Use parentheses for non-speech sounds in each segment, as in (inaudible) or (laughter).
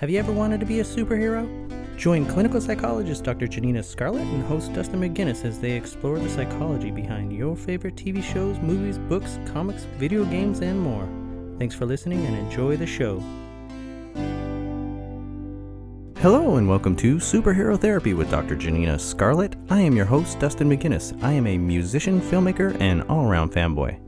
Have you ever wanted to be a superhero? Join clinical psychologist Dr. Janina Scarlet and host Dustin McGinnis as they explore the psychology behind your favorite TV shows, movies, books, comics, video games, and more. Thanks for listening and enjoy the show. Hello and welcome to Superhero Therapy with Dr. Janina Scarlet. I am your host, Dustin McGinnis. I am a musician, filmmaker, and all around fanboy.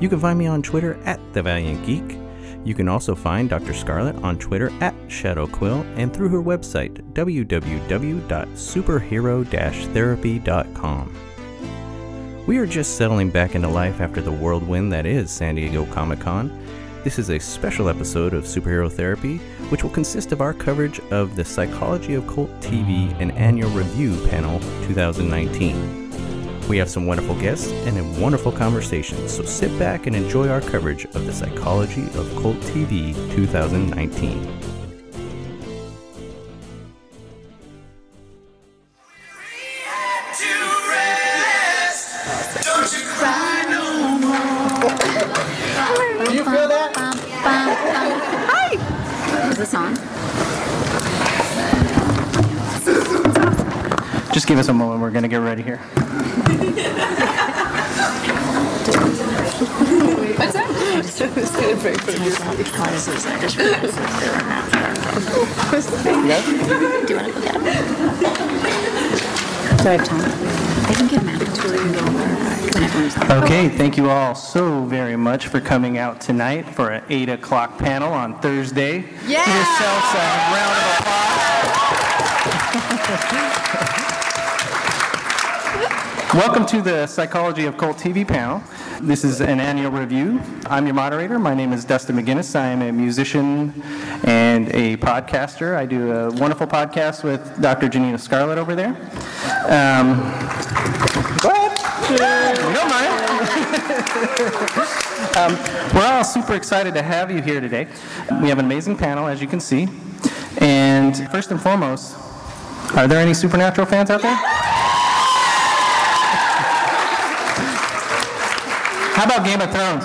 You can find me on Twitter at The Valiant Geek. You can also find Dr. Scarlet on Twitter at ShadowQuill and through her website, www.superhero-therapy.com. We are just settling back into life after the whirlwind that is San Diego Comic Con. This is a special episode of Superhero Therapy, which will consist of our coverage of the Psychology of Cult TV and Annual Review Panel 2019. We have some wonderful guests and a wonderful conversation, so sit back and enjoy our coverage of the Psychology of Cult TV 2019. Do you feel that? Hi! Is this on? Just give us a moment, we're going to get ready here. What's that? Do you want to go get them? Do I have time? I can get them. When everyone's Okay, thank you all so very much for coming out tonight for an 8 o'clock panel on Thursday. Yeah! Give yourselves a round of applause. (laughs) Welcome to the Psychology of Cult TV panel. This is an annual review. I'm your moderator. My name is Dustin McGinnis. I am a musician and a podcaster. I do a wonderful podcast with Dr. Janina Scarlet over there. Um, ahead. You don't mind. (laughs) Um, we're all super excited to have you here today. We have an amazing panel, as you can see. And first and foremost, are there any Supernatural fans out there? How about Game of Thrones?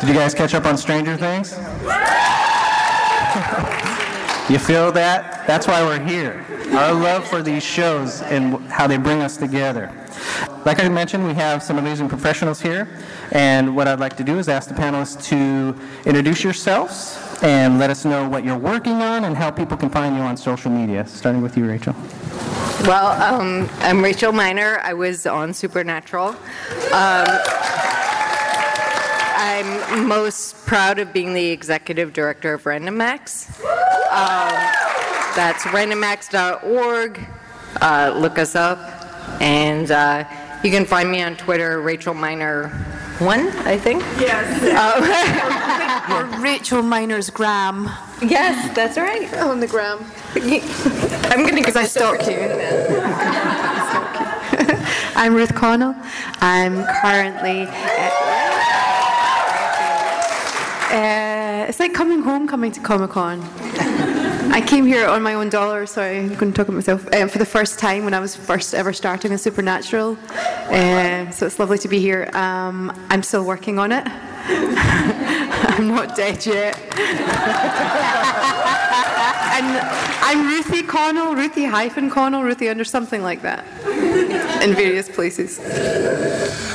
Did you guys catch up on Stranger Things? (laughs) You feel that? That's why we're here. Our love for these shows and how they bring us together. Like I mentioned, we have some amazing professionals here, and what I'd like to do is ask the panelists to introduce yourselves and let us know what you're working on and how people can find you on social media. Starting with you, Rachel. Well, um, I'm Rachel Miner. I was on Supernatural. Um, I'm most proud of being the executive director of Random Acts. Um, that's randomacts.org. Uh, look us up. And uh, you can find me on Twitter, Rachel Miner 1, I think. Yes. (laughs) Or Rachel Miner's gram Yes, that's right. on the gram. I'm going to Because I stalk (laughs) you. I'm Ruth Connell. I'm currently. Uh, it's like coming home, coming to Comic Con. I came here on my own dollar, so I'm going to talk about myself, um, for the first time when I was first ever starting a Supernatural. Uh, so it's lovely to be here. Um, I'm still working on it. (laughs) I'm not dead yet. (laughs) And I'm Ruthie Connell, Ruthie hyphen Connell, Ruthie under something like that, in various places.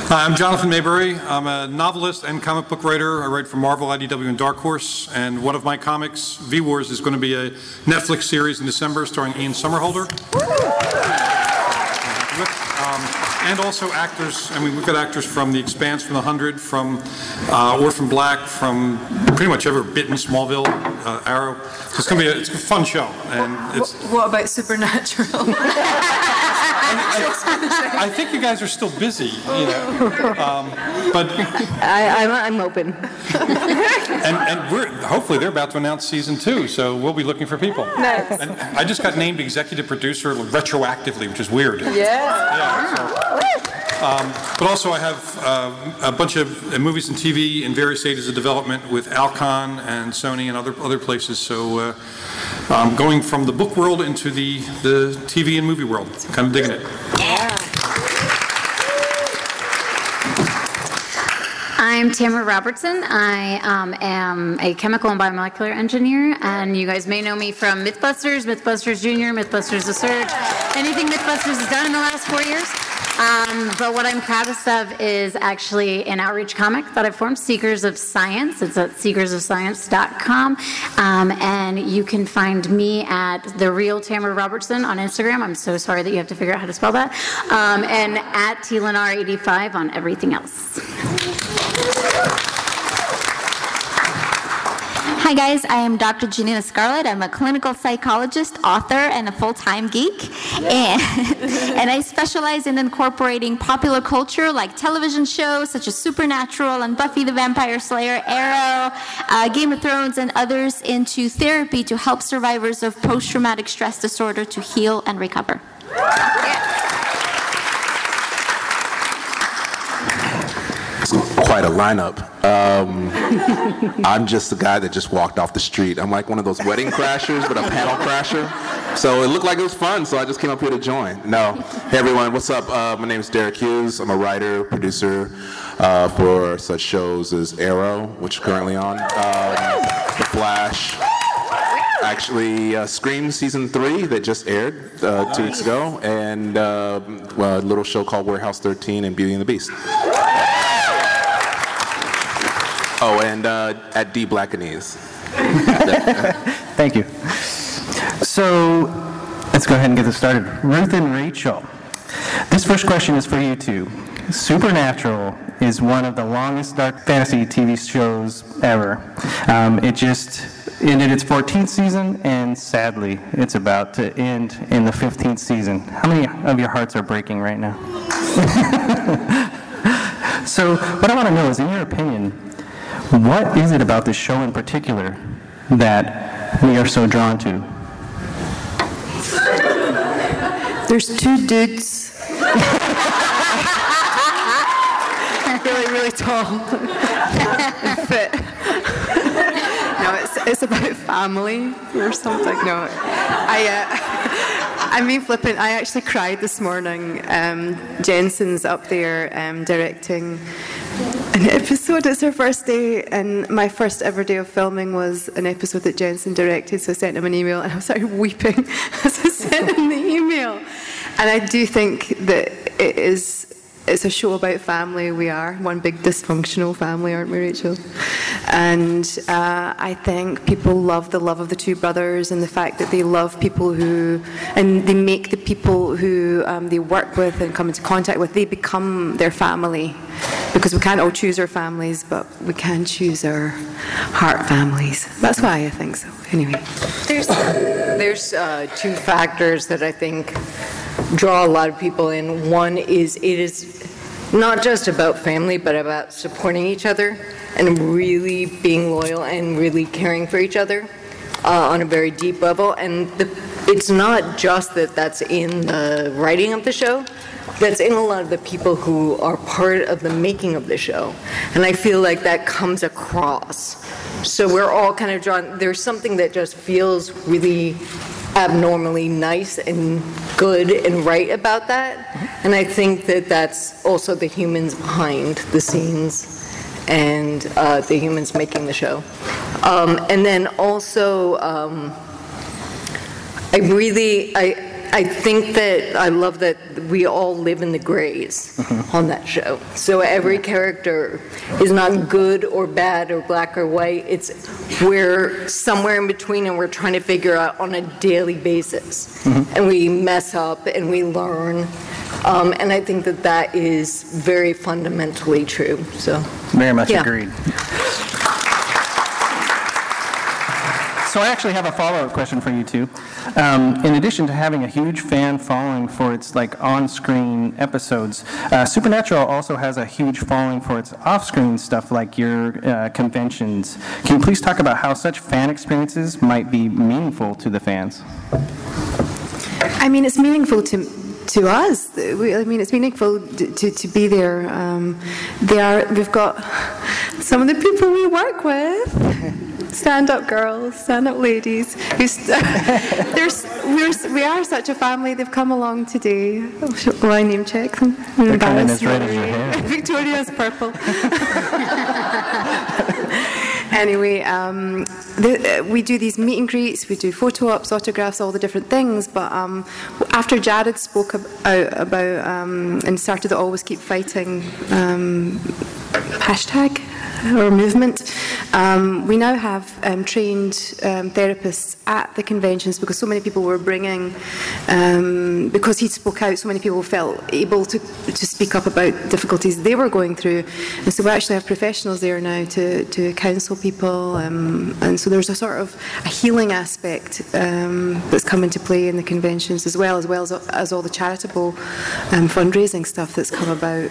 Hi, I'm Jonathan Maberry. I'm a novelist and comic book writer. I write for Marvel, IDW, and Dark Horse. And one of my comics, V Wars, is going to be a Netflix series in December starring Ian Somerhalder. And also actors. I mean, we've got actors from The Expanse, from The Hundred, from uh, Orphan Black, from pretty much ever bitten Smallville, uh, Arrow. So it's going to be a, it's a fun show, and it's What about Supernatural? I, (laughs) I think you guys are still busy, you know. Um, but (laughs) I, I'm, I'm open. (laughs) and, and we're hopefully they're about to announce season two, so we'll be looking for people. Nice. And I just got named executive producer retroactively, which is weird. Yeah. Yeah, so, um, but also, I have uh, a bunch of uh, movies and TV in various stages of development with Alcon and Sony and other other places. So, uh, um, going from the book world into the the TV and movie world, kind of digging it. I'm Tamara Robertson. I um, am a chemical and biomolecular engineer, and you guys may know me from Mythbusters, Mythbusters Junior, Mythbusters The Surge, anything Mythbusters has done in the last four years. Um, but what I'm proudest of is actually an outreach comic that I formed, Seekers of Science. It's at seekersofscience.com. Um, and you can find me at The Real Tamara Robertson on Instagram. I'm so sorry that you have to figure out how to spell that. Um, and at TLNR85 on everything else. Hi, guys. I am Dr. Janina Scarlet. I'm a clinical psychologist, author, and a full time geek. And, (laughs) and I specialize in incorporating popular culture like television shows such as Supernatural and Buffy the Vampire Slayer, Arrow, uh, Game of Thrones, and others into therapy to help survivors of post traumatic stress disorder to heal and recover. Quite a lineup. Um, (laughs) I'm just the guy that just walked off the street. I'm like one of those wedding crashers, but a panel crasher. So it looked like it was fun, so I just came up here to join. No, hey everyone, what's up? Uh, my name is Deric Hughes. I'm a writer, producer uh, for such shows as Arrow, which is currently on, um, The Flash. Actually, uh, Scream season three that just aired uh, two weeks ago, and uh, a little show called Warehouse 13 and Beauty and the Beast. Oh, and uh, at D Blackanese. (laughs) Thank you. So let's go ahead and get this started. Ruth and Rachel, this first question is for you two. Supernatural is one of the longest dark fantasy TV shows ever. Um, it just ended its 14th season, and sadly, it's about to end in the 15th season. How many of your hearts are breaking right now? (laughs) so, what I want to know is, in your opinion, what is it about this show in particular that we are so drawn to? There's two dudes. really, really tall. and fit. no, it's, it's about family or something. No, I, uh, I mean flippant. I actually cried this morning. Um, Jensen's up there um, directing an episode. It's her first day, and my first ever day of filming was an episode that Jensen directed. So I sent him an email, and I was started (laughs) weeping as I sent him the email. And I do think that it is. It's a show about family. We are one big dysfunctional family, aren't we, Rachel? And uh, I think people love the love of the two brothers and the fact that they love people who, and they make the people who um, they work with and come into contact with, they become their family. Because we can't all choose our families, but we can choose our heart families. That's why I think so. Anyway. There's, there's uh, two factors that I think draw a lot of people in. One is it is not just about family, but about supporting each other and really being loyal and really caring for each other uh, on a very deep level. And the, it's not just that that's in the writing of the show, that's in a lot of the people who are part of the making of the show. And I feel like that comes across. So we're all kind of drawn, there's something that just feels really abnormally nice and good and right about that. And I think that that's also the humans behind the scenes and uh, the humans making the show. Um, and then also, um, I really, I, I think that I love that we all live in the grays on that show. So every character is not good or bad or black or white. It's we're somewhere in between and we're trying to figure out on a daily basis. And we mess up and we learn. Um, and I think that that is very fundamentally true. So Very much Yeah. agreed. So I actually have a follow-up question for you two. Um, in addition to having a huge fan following for its like on-screen episodes, uh, Supernatural also has a huge following for its off-screen stuff like your uh, conventions. Can you please talk about how such fan experiences might be meaningful to the fans? I mean, it's meaningful to to us. We, I mean, it's meaningful to, to, to be there. Um, they are. We've got some of the people we work with. (laughs) Stand-up girls, stand-up ladies. Who's, (laughs) there's, we're, we are such a family. They've come along today. Will I name check them? They're coming as red as your hair. (laughs) Victoria's purple. (laughs) anyway, um, the, uh, we do these meet and greets, we do photo ops, autographs, all the different things. But um, after Jared spoke ab- out about um, and started the Always Keep Fighting um, hashtag or movement, um, we now have um, trained um, therapists at the conventions because so many people were bringing, um, because he spoke out, so many people felt able to, to speak up about difficulties they were going through. And so we actually have professionals there now to, to counsel people. Um, and so there's a sort of a healing aspect um, that's come into play in the conventions as well, as well as, as all the charitable fundraising stuff that's come about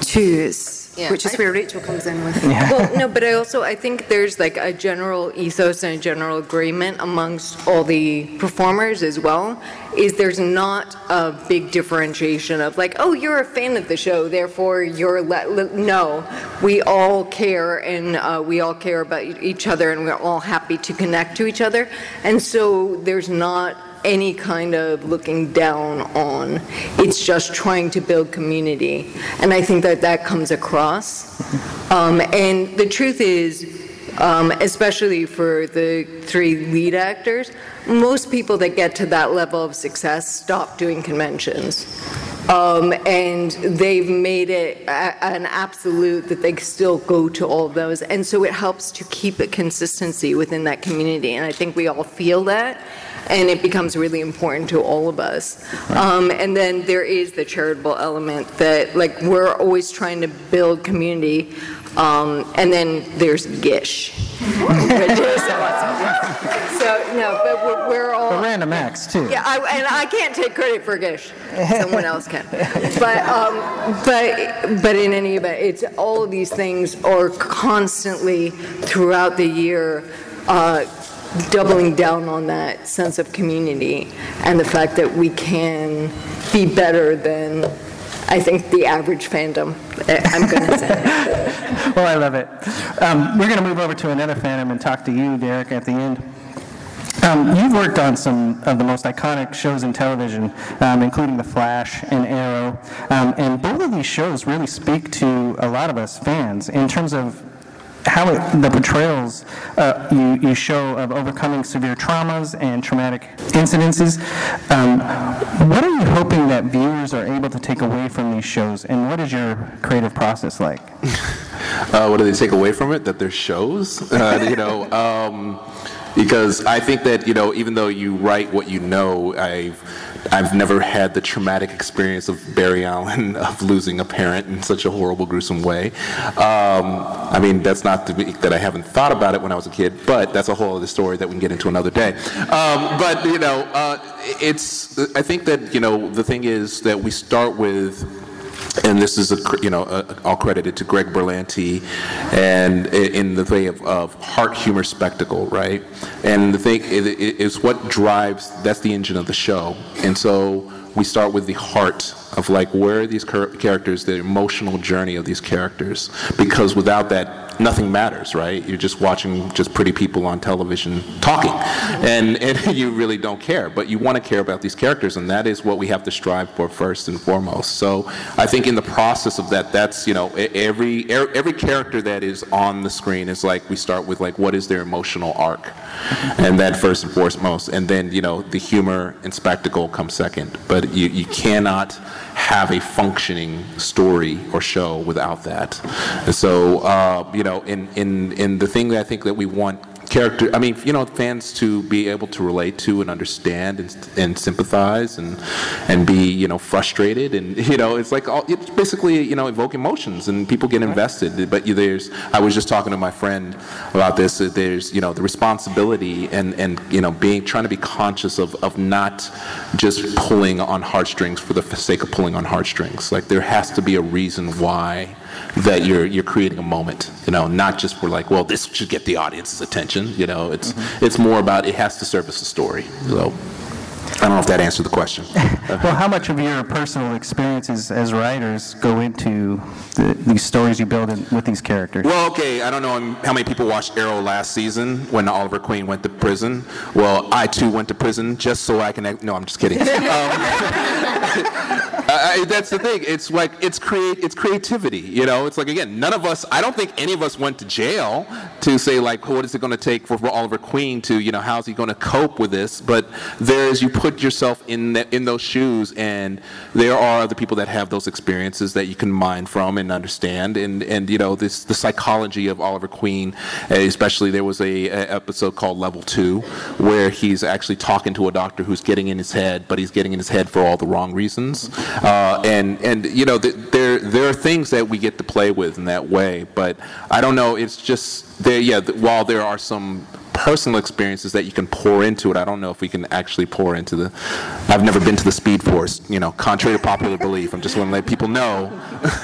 too. It's, Yeah, which is I- where Rachel comes in with. Well, no, but I also, I think there's like a general ethos and a general agreement amongst all the performers as well, is there's not a big differentiation of like, oh, you're a fan of the show, therefore you're, le-. le-" no. We all care and uh, we all care about each other and we're all happy to connect to each other. And so there's not any kind of looking down on. It's just trying to build community. And I think that that comes across. Um, and the truth is, um, especially for the three lead actors, most people that get to that level of success stop doing conventions. Um, and they've made it a- an absolute that they still go to all of those. And so it helps to keep a consistency within that community. And I think we all feel that. And it becomes really important to all of us. Um, and then there is the charitable element that, like, we're always trying to build community. Um, and then there's Gish. so, no, but we're, we're all. But Random Acts too. Yeah, I, and I can't take credit for Gish. Someone else can. But, um, but, but in any event, it's all of these things are constantly throughout the year uh, doubling down on that sense of community and the fact that we can be better than I think the average fandom. eh, I'm going to say. (laughs) Well, I love it. Um, we're going to move over to another fandom and talk to you, Deric, at the end. Um, you've worked on some of the most iconic shows in television, um, including The Flash and Arrow, um, and both of these shows really speak to a lot of us fans in terms of how it, the portrayals uh, you, you show of overcoming severe traumas and traumatic incidences. Um, what are you hoping that viewers are able to take away from these shows, and what is your creative process like? (laughs) Uh, what do they take away from it? That there's shows, uh, you know. Um, because I think that you know, even though you write what you know, I've I've never had the traumatic experience of Barry Allen (laughs) of losing a parent in such a horrible, gruesome way. Um, I mean, that's not that I haven't thought about it when I was a kid, but that's a whole other story that we can get into another day. Um, but you know, uh, it's I think that you know the thing is that we start with and this is a you know all credited to Greg Berlanti, and in the way of, of heart humor spectacle, right? And the thing is, is what drives that's the engine of the show, and so we start with the heart of like where are these char- characters, the emotional journey of these characters, because without that nothing matters, right? You're just watching just pretty people on television talking, and and (laughs) you really don't care, but you want to care about these characters, and that is what we have to strive for first and foremost. So I think in the process of that, that's you know every every character that is on the screen is like we start with like what is their emotional arc, and that first and foremost, and then you know the humor and spectacle come second, but you you cannot have a functioning story or show without that. And so, uh, you know, in, in, in the thing that I think that we want character. I mean, you know, fans to be able to relate to and understand and, and sympathize and and be you know frustrated and (laughs) you know it's like all, it's basically you know evoke emotions and people get invested. But you, there's I was just talking to my friend about this. that There's you know the responsibility and and you know being trying to be conscious of of not just pulling on heartstrings for the sake of pulling on heartstrings. Like there has to be a reason why that you're you're creating a moment. You know, not just for like, well, this should get the audience's attention. You know, it's it's more about it has to service a story. So. I don't know if that answered the question. (laughs) Well, how much of your personal experiences as writers go into the, these stories you build in, with these characters? Well, okay, I don't know how many people watched Arrow last season when Oliver Queen went to prison. Well, I too went to prison just so I can. No, I'm just kidding. (laughs) Um, (laughs) I, that's the thing. It's like it's create it's creativity. You know, it's like again, none of us. I don't think any of us went to jail to say like, what is it going to take for, for Oliver Queen to you know how's he going to cope with this? But there's you put yourself in the, in those shoes, and there are other people that have those experiences that you can mine from and understand. And and you know this the psychology of Oliver Queen, especially there was a, a episode called Level Two where he's actually talking to a doctor who's getting in his head, but he's getting in his head for all the wrong reasons. Uh, and and you know th- there there are things that we get to play with in that way, but I don't know. It's just there. Yeah, th- while there are some personal experiences that you can pour into it, I don't know if we can actually pour into the. I've never been to the Speed Force. You know, contrary to popular belief, I'm just want to let people know.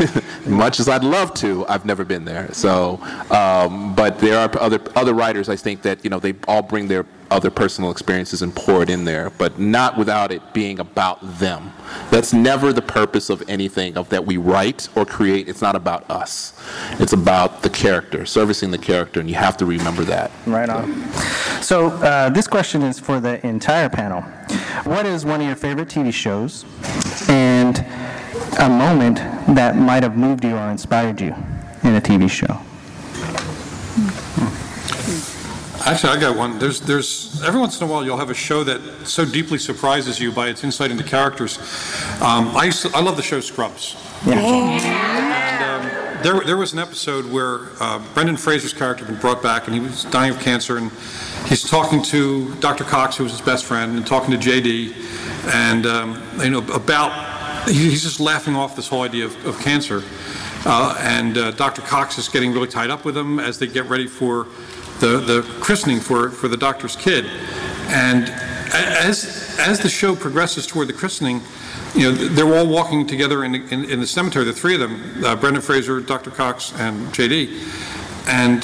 (laughs) much as I'd love to, I've never been there. So, um, but there are other other writers. I think that you know they all bring their other personal experiences and pour it in there, but not without it being about them. That's never the purpose of anything of that we write or create. It's not about us. It's about the character, servicing the character, and you have to remember that. Right on. So uh, this question is for the entire panel. What is one of your favorite TV shows, and a moment that might have moved you or inspired you in a TV show? Actually, I got one. There's, there's every once in a while you'll have a show that so deeply surprises you by its insight into characters. Um, I used to, I love the show Scrubs. Yeah. And um, there, there was an episode where uh, Brendan Fraser's character had been brought back, and he was dying of cancer, and he's talking to Dr. Cox, who was his best friend, and talking to JD, and um, you know about he's just laughing off this whole idea of, of cancer. Uh, and uh, Dr. Cox is getting really tied up with him as they get ready for the, the christening for, for the doctor's kid. And as, as the show progresses toward the christening, you know, they're all walking together in, in, in the cemetery, the three of them, uh, Brendan Fraser, Dr. Cox, and JD. And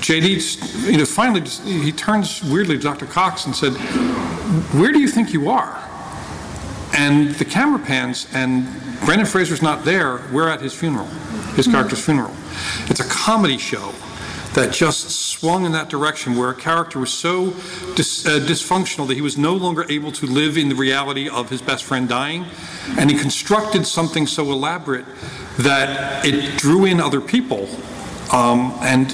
JD, you know, finally, just, he turns weirdly to Dr. Cox and said, where do you think you are? And the camera pans, and Brendan Fraser's not there. We're at his funeral, his character's funeral. It's a comedy show that just swung in that direction, where a character was so dis, uh, dysfunctional that he was no longer able to live in the reality of his best friend dying, and he constructed something so elaborate that it drew in other people, um, and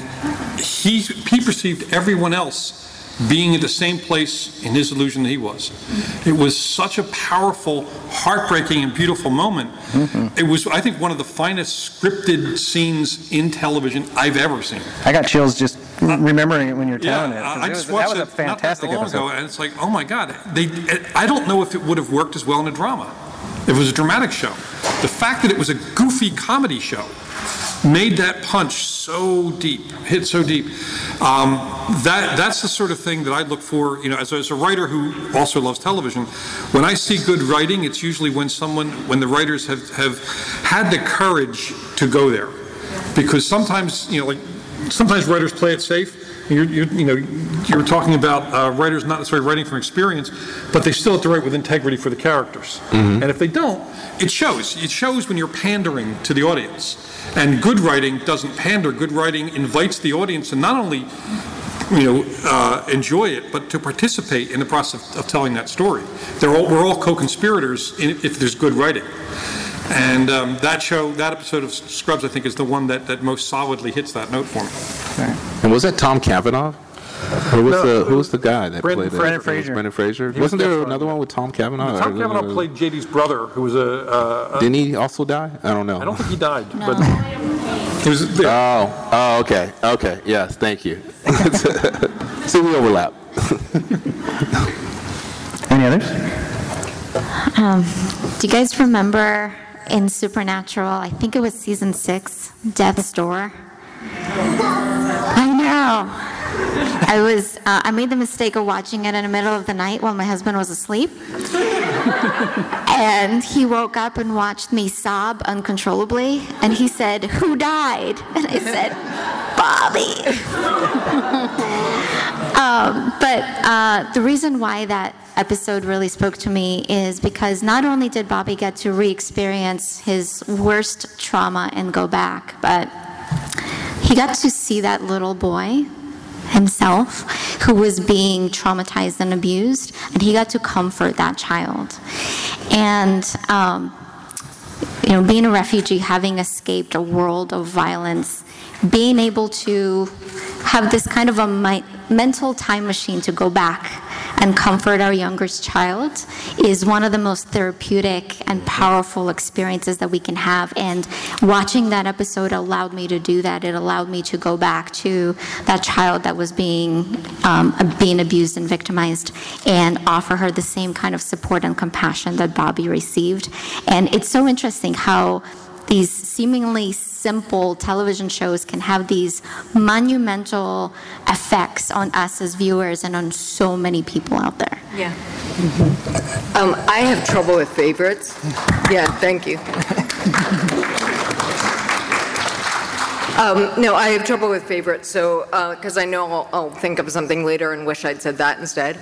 he he perceived everyone else being at the same place in his illusion that he was. It was such a powerful, heartbreaking, and beautiful moment. Mm-hmm. It was, I think, one of the finest scripted scenes in television I've ever seen. I got chills just uh, remembering it when you're telling it. 'cause I it just was- watched that was a it not that fantastic long episode. ago, and it's like, oh my God, they. I don't know if it would have worked as well in a drama. It was a dramatic show. The fact that it was a goofy comedy show made that punch so deep, hit so deep. Um, that that's the sort of thing that I look for. You know, as a, as a writer who also loves television, when I see good writing, it's usually when someone, when the writers have have had the courage to go there, because sometimes you know, like sometimes writers play it safe. You're, you're, you know, you're talking about uh, writers not necessarily writing from experience, but they still have to write with integrity for the characters. And if they don't, it shows. It shows when you're pandering to the audience. And good writing doesn't pander. Good writing invites the audience to not only, you know, uh, enjoy it, but to participate in the process of, of telling that story. They're all, we're all co-conspirators in, if there's good writing. And um, that show, that episode of Scrubs, I think, is the one that, that most solidly hits that note for me. And was that Tom Cavanagh? Or was No, the who was the guy that Brendan played Fraser. it? It Fraser. Brendan Fraser. He was Wasn't there another one with Tom Cavanagh? Tom Or- Cavanagh played JD's brother, who was a. Uh, a Didn't he also die? I don't know. I don't think he died, but It was, yeah. Oh, oh, okay, okay, yes, thank you. (laughs) See, we overlap. (laughs) Any others? Um, do you guys remember in Supernatural? I think it was season six, Death's Door. I know. I was. Uh, I made the mistake of watching it in the middle of the night while my husband was asleep, and he woke up and watched me sob uncontrollably. And he said, "Who died?" And I said, "Bobby." um, but uh, the reason why that episode really spoke to me is because not only did Bobby get to re experience his worst trauma and go back, but he got to see that little boy himself who was being traumatized and abused, and he got to comfort that child. And, um, you know, being a refugee, having escaped a world of violence, being able to have this kind of a mi- mental time machine to go back and comfort our youngest child is one of the most therapeutic and powerful experiences that we can have. And watching that episode allowed me to do that. It allowed me to go back to that child that was being um, being abused and victimized, and offer her the same kind of support and compassion that Bobby received. And it's so interesting how these seemingly simple television shows can have these monumental effects on us as viewers and on so many people out there. Yeah. Um, I have trouble with favorites. (laughs) Yeah, thank you. Um, no, I have trouble with favorites, so, because I know I'll, I'll think of something later and wish I'd said that instead.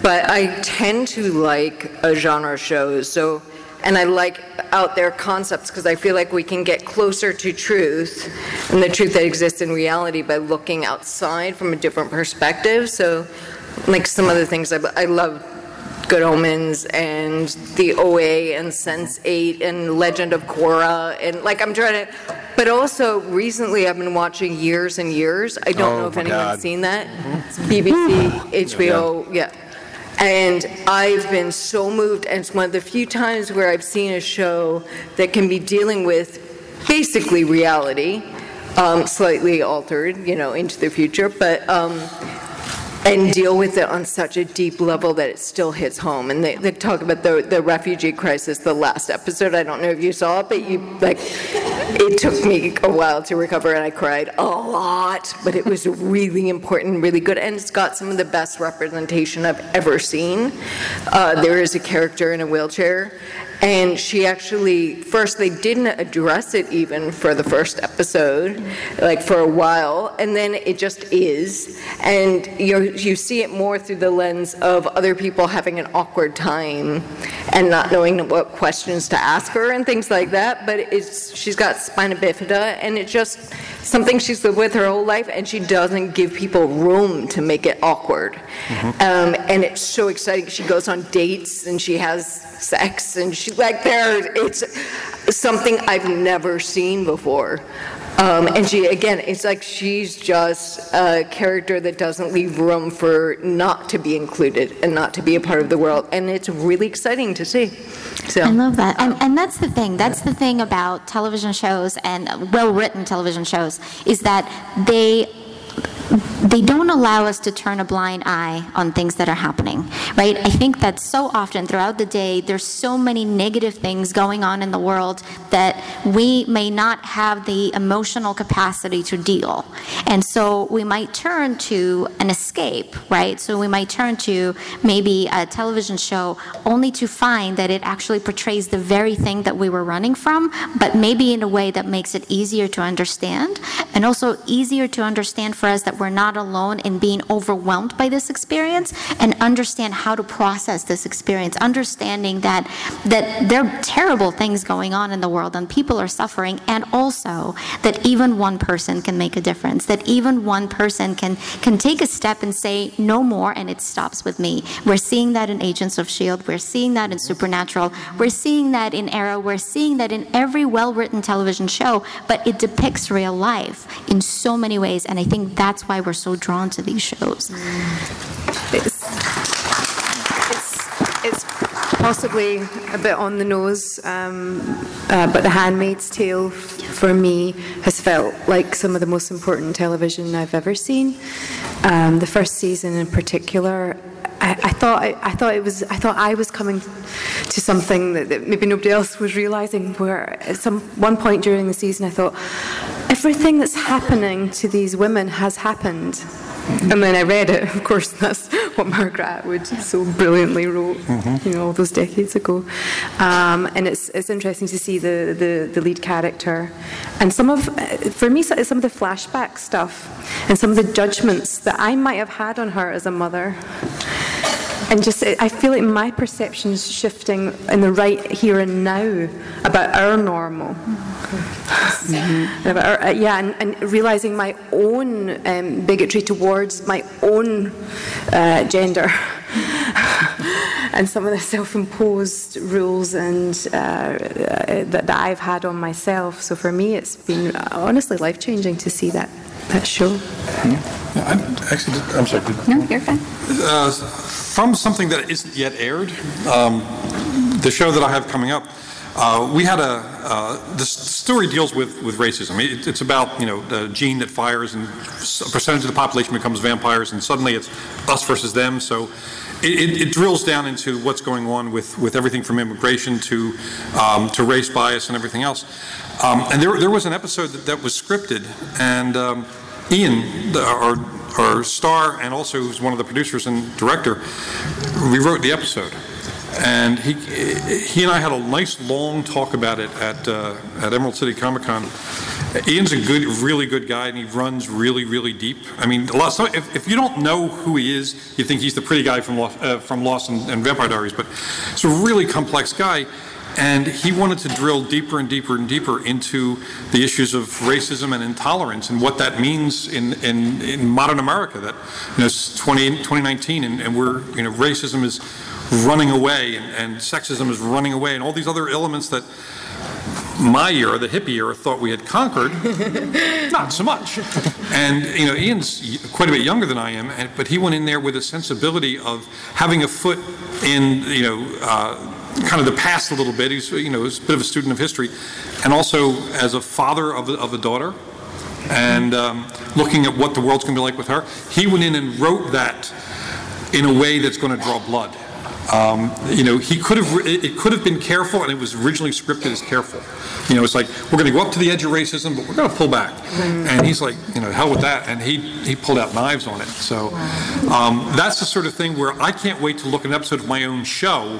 But I tend to like a genre shows, so, and I like out there concepts because I feel like we can get closer to truth and the truth that exists in reality by looking outside from a different perspective. So, like some of the things I, I love Good Omens and the OA and Sense 8 and Legend of Korra and like I'm trying to but also recently I've been watching Years and Years. I don't Oh, know if anyone's God. seen that. It's BBC, HBO, yeah. And I've been so moved and it's one of the few times where I've seen a show that can be dealing with basically reality, um, slightly altered, you know, into the future, but um, and deal with it on such a deep level that it still hits home. And they, they talk about the, the refugee crisis, the last episode. I don't know if you saw it, but you, like, it took me a while to recover and I cried a lot, but it was really important, really good. And it's got some of the best representation I've ever seen. Uh, there is a character in a wheelchair. And she actually, first, they didn't address it even for the first episode, like for a while, and then it just is. And you you see it more through the lens of other people having an awkward time and not knowing what questions to ask her and things like that. But it's she's got spina bifida, and it just something she's lived with her whole life, and she doesn't give people room to make it awkward. Um, and it's so exciting. She goes on dates and she has sex, and she like there. It's something I've never seen before. Um, and she, again, it's like she's just a character that doesn't leave room for not to be included and not to be a part of the world. And it's really exciting to see. So I love that. And, and that's the thing. That's the thing about television shows and well written television shows is that they they don't allow us to turn a blind eye on things that are happening, right? I think that so often throughout the day, there's so many negative things going on in the world that we may not have the emotional capacity to deal. And so we might turn to an escape, right? So we might turn to maybe a television show only to find that it actually portrays the very thing that we were running from, but maybe in a way that makes it easier to understand and also easier to understand for us that we're not alone in being overwhelmed by this experience and understand how to process this experience understanding that that there are terrible things going on in the world and people are suffering and also that even one person can make a difference that even one person can can take a step and say no more and it stops with me. We're seeing that in agents of shield we're seeing that in supernatural we're seeing that in arrow we're seeing that in every well-written television show but it depicts real life in so many ways and i think that's why we're so drawn to these shows it's, it's possibly a bit on the nose, um, uh, but The Handmaid's Tale for me has felt like some of the most important television I've ever seen. Um, the first season in particular, I, I thought I, I thought it was I thought I was coming to something that, that maybe nobody else was realizing. Where at some one point during the season, I thought everything that's happening to these women has happened. And then I read it. (laughs) Of course, that's what Margaret Atwood so brilliantly wrote, you know, all those decades ago. Um, and it's it's interesting to see the, the, the lead character, and some of, for me, some of the flashback stuff, and some of the judgments that I might have had on her as a mother. And just, I feel like my perception's shifting in the right here and now about our normal. About our- uh, yeah, and, and realizing my own um, bigotry towards my own uh, gender. (laughs) and some of the self-imposed rules and uh, uh, that, that I've had on myself. So for me, it's been honestly life-changing to see that that show. Yeah, I'm actually, I'm sorry. No, you're fine. uh, from something that isn't yet aired, um, the show that I have coming up, uh, we had a, uh, the story deals with, with racism. It, it's about, you know, the gene that fires and a percentage of the population becomes vampires and suddenly it's us versus them. So it, it, it drills down into what's going on with, with everything from immigration to, um, to race bias and everything else. Um, and there, there was an episode that, that was scripted and um, Ian, our, our star and also who's one of the producers and director, rewrote the episode. And he, he and I had a nice long talk about it at, uh, at Emerald City Comic Con. Ian's a good, really good guy, and he runs really, really deep. I mean, a lot, so if, if you don't know who he is, you think he's the pretty guy from Lost, uh, from Lost and, and Vampire Diaries, but he's a really complex guy. And he wanted to drill deeper and deeper and deeper into the issues of racism and intolerance and what that means in, in, in modern America. That you know, it's 20, 2019, and, and we're you know racism is running away, and, and sexism is running away, and all these other elements that my era, the hippie era, thought we had conquered. (laughs) Not so much. And you know, Ian's quite a bit younger than I am, and, but he went in there with a sensibility of having a foot in you know. Uh, kind of the past a little bit. He's, you know, he's a bit of a student of history, and also as a father of a, of a daughter, and um, looking at what the world's going to be like with her. He went in and wrote that in a way that's going to draw blood. Um, you know, he could have, it it could have been careful, and it was originally scripted as careful. You know, it's like, we're going to go up to the edge of racism, but we're going to pull back. And he's like, you know, hell with that. And he, he pulled out knives on it. So um, that's the sort of thing where I can't wait to look at an episode of my own show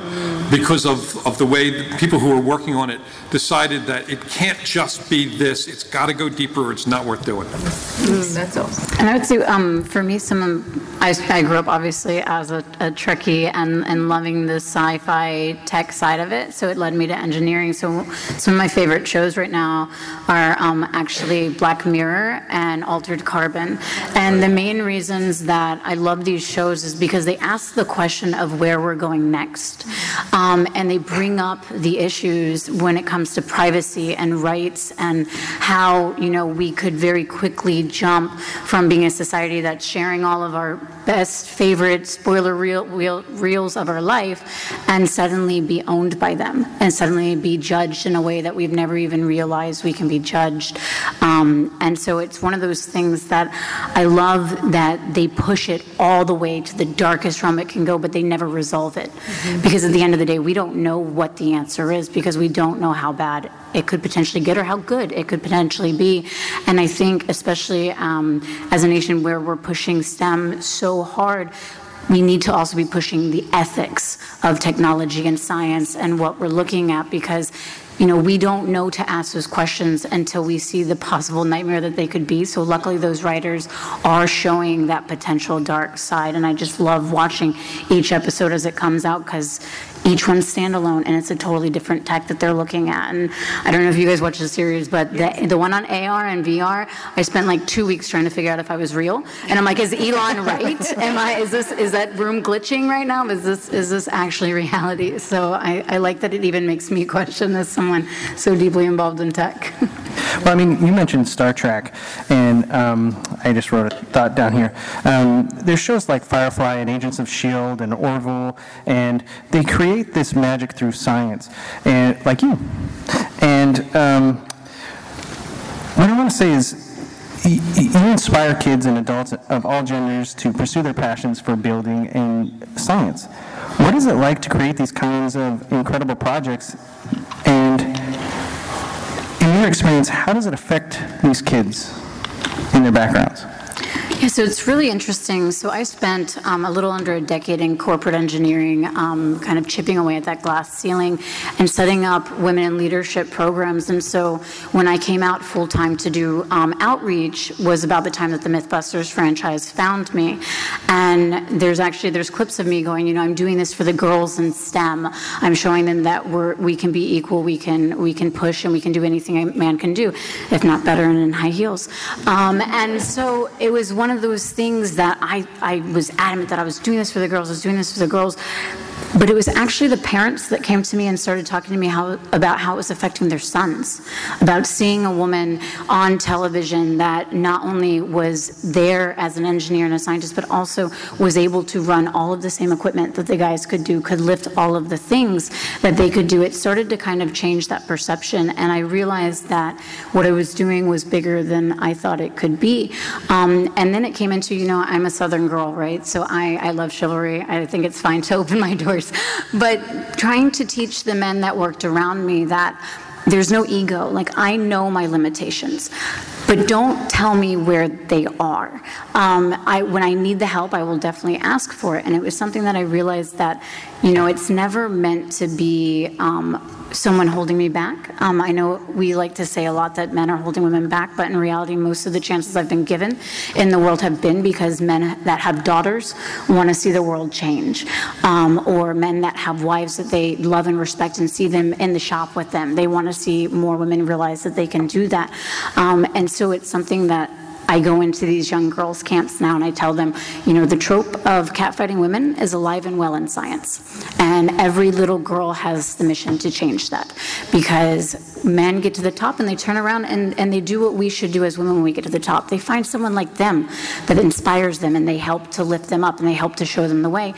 because of, of the way the people who are working on it decided that it can't just be this, it's got to go deeper, or it's not worth doing. That's awesome. And I would say, um, for me, some of, I, I grew up obviously as a, a Trekkie and, and loving the sci-fi tech side of it, so it led me to engineering. So some of my favorite shows right now are um, actually Black Mirror and Altered Carbon. And the main reasons that I love these shows is because they ask the question of where we're going next. Um, and they bring up the issues when it comes to privacy and rights and how, you know, we could very quickly jump from being a society that's sharing all of our best favorite spoiler reel, reel, reels of our life and suddenly be owned by them and suddenly be judged in a way that we've never even realized we can be judged. Um, and so it's one of those things that I love that they push it all the way to the darkest realm it can go, but they never resolve it. Because at the end of the day, we don't know what the answer is because we don't know how bad it could potentially get or how good it could potentially be. And I think, especially um, as a nation where we're pushing STEM so hard, we need to also be pushing the ethics of technology and science and what we're looking at because you know we don't know to ask those questions until we see the possible nightmare that they could be. So luckily those writers are showing that potential dark side. And i just love watching each episode as it comes out because each one's standalone and it's a totally different tech that they're looking at. And i don't know if you guys watch the series but the, the one on ar and vr i spent like two weeks trying to figure out if i was real. And i'm like is elon (laughs) right? Am i is this is that room glitching right now? Is this is this actually reality? So i, I like that it even makes me (laughs) question as someone so deeply involved in tech. Well, I mean, you mentioned Star Trek, and um, I just wrote a thought down here. Um, there's shows like Firefly and Agents of S.H.I.E.L.D. and Orville, and they create this magic through science, and like you. And um, what I want to say is, you inspire kids and adults of all genders to pursue their passions for building and science. What is it like to create these kinds of incredible projects? And in your experience, how does it affect these kids in their backgrounds? Yeah, so it's really interesting. So I spent um, a little under a decade in corporate engineering, um, kind of chipping away at that glass ceiling and setting up women in leadership programs. And so when I came out full time to do um, outreach was about the time that the MythBusters franchise found me. And there's actually there's clips of me going, you know, I'm doing this for the girls in STEM. I'm showing them that we're we can be equal, we can we can push, and we can do anything a man can do, if not better and in high heels. Um, and so it was one of those things that I, I was adamant that I was doing this for the girls, I was doing this for the girls. But it was actually the parents that came to me and started talking to me how, about how it was affecting their sons, about seeing a woman on television that not only was there as an engineer and a scientist, but also was able to run all of the same equipment that the guys could do, could lift all of the things that they could do. It started to kind of change that perception, and I realized that what I was doing was bigger than I thought it could be. Um, and then it came into, you know, I'm a Southern girl, right? So I, I love chivalry. I think it's fine to (laughs) open my doors. But trying to teach the men that worked around me that there's no ego. Like, I know my limitations, but don't tell me where they are. Um, I, when I need the help, I will definitely ask for it. And it was something that I realized that, you know, it's never meant to be um, someone holding me back. Um, I know we like to say a lot that men are holding women back, but in reality, most of the chances I've been given in the world have been because men that have daughters want to see the world change, um, or men that have wives that they love and respect and see them in the shop with them. They want to see more women realize that they can do that. Um, and so it's something that I go into these young girls' camps now and I tell them, you know, the trope of catfighting women is alive and well in science. And every little girl has the mission to change that because men get to the top and they turn around and, and they do what we should do as women when we get to the top. They find someone like them that inspires them and they help to lift them up and they help to show them the way.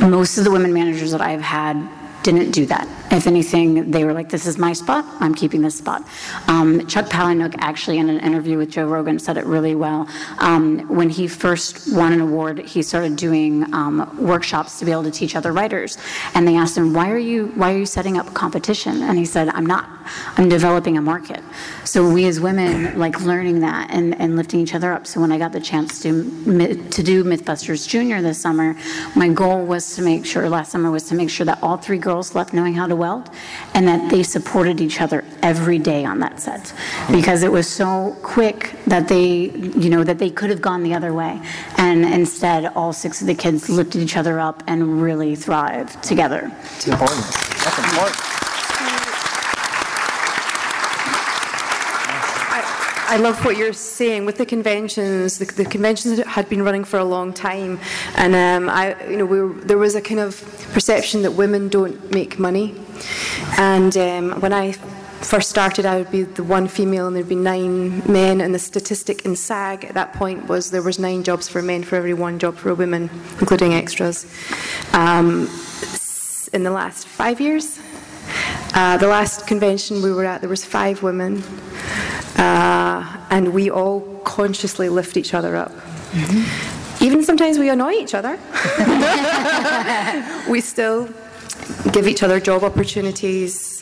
Most of the women managers that I've had didn't do that. If anything, they were like, this is my spot, I'm keeping this spot. Um, Chuck Palahniuk actually, in an interview with Joe Rogan, said it really well. Um, when he first won an award, he started doing um, workshops to be able to teach other writers. And they asked him, why are you, why are you setting up competition? And he said, I'm not, I'm developing a market. So we as women like learning that and, and lifting each other up. So when I got the chance to, to do Mythbusters Junior this summer, my goal was to make sure, last summer was to make sure that all three girls left knowing how to weld and that they supported each other every day on that set because it was so quick that they, you know, that they could have gone the other way. And instead, all six of the kids lifted each other up and really thrived together. It's important. That's important. I love what you're saying with the conventions. The, the conventions had been running for a long time, and um, I, you know, we were, there was a kind of perception that women don't make money. And um, when I first started, I would be the one female, and there'd be nine men. And the statistic in SAG at that point was there was nine jobs for men for every one job for a woman, including extras. Um, in the last five years, uh, the last convention we were at, there was five women, uh, and we all consciously lift each other up. Mm-hmm. Even sometimes we annoy each other. (laughs) (laughs) we still give each other job opportunities.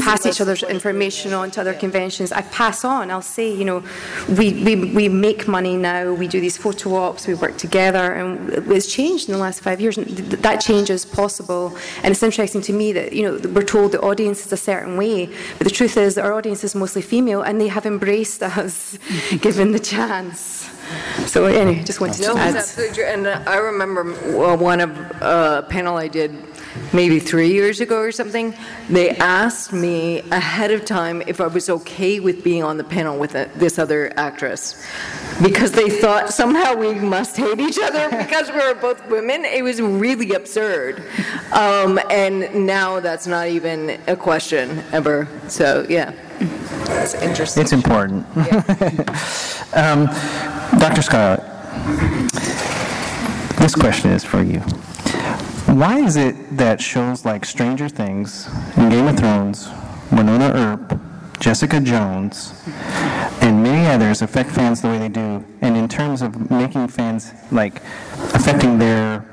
Pass each other's information on to other conventions. I pass on. I'll say, you know, we, we, we make money now. We do these photo ops. We work together, and it's changed in the last five years. That change is possible. And it's interesting to me that you know we're told the audience is a certain way, but the truth is that our audience is mostly female, and they have embraced (laughs) us, (laughs) given the chance. So anyway, just wanted no, to add. Absolutely true. And I remember uh, one of uh, a panel I did maybe three years ago or something, they asked me ahead of time if I was okay with being on the panel with a, this other actress. Because they thought somehow we must hate each other (laughs) because we were both women. It was really absurd. Um, and now that's not even a question ever. So, yeah. That's interesting. It's important. (laughs) um, Dr. Scarlet, this question is for you. Why is it that shows like Stranger Things and Game of Thrones, Wynonna Earp, Jessica Jones, and many others affect fans the way they do, and in terms of making fans like affecting their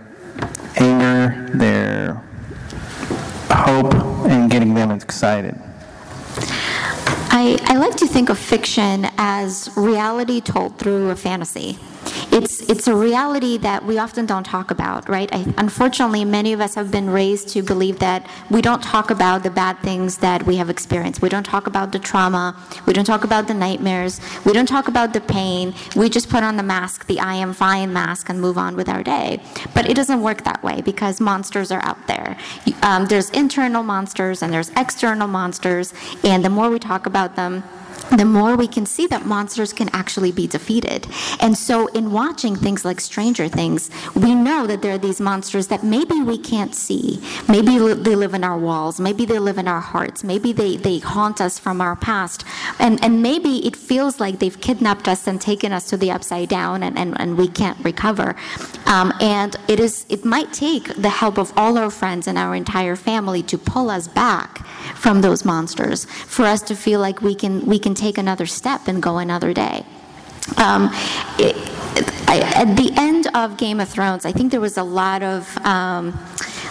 anger, their hope, and getting them excited? I, I like to think of fiction as reality told through a fantasy. It's, it's a reality that we often don't talk about, right? I, unfortunately, many of us have been raised to believe that we don't talk about the bad things that we have experienced. We don't talk about the trauma. We don't talk about the nightmares. We don't talk about the pain. We just put on the mask, the I am fine mask, and move on with our day. But it doesn't work that way because monsters are out there. Um, there's internal monsters and there's external monsters, and the more we talk about them, the more we can see that monsters can actually be defeated. And so, in watching things like Stranger Things, we know that there are these monsters that maybe we can't see. Maybe they live in our walls, maybe they live in our hearts, maybe they, they haunt us from our past. And, and maybe it feels like they've kidnapped us and taken us to the upside down and, and, and we can't recover. Um, and it, is, it might take the help of all our friends and our entire family to pull us back from those monsters for us to feel like we can, we can take another step and go another day. Um, it, I, at the end of Game of Thrones, I think there was a lot of um,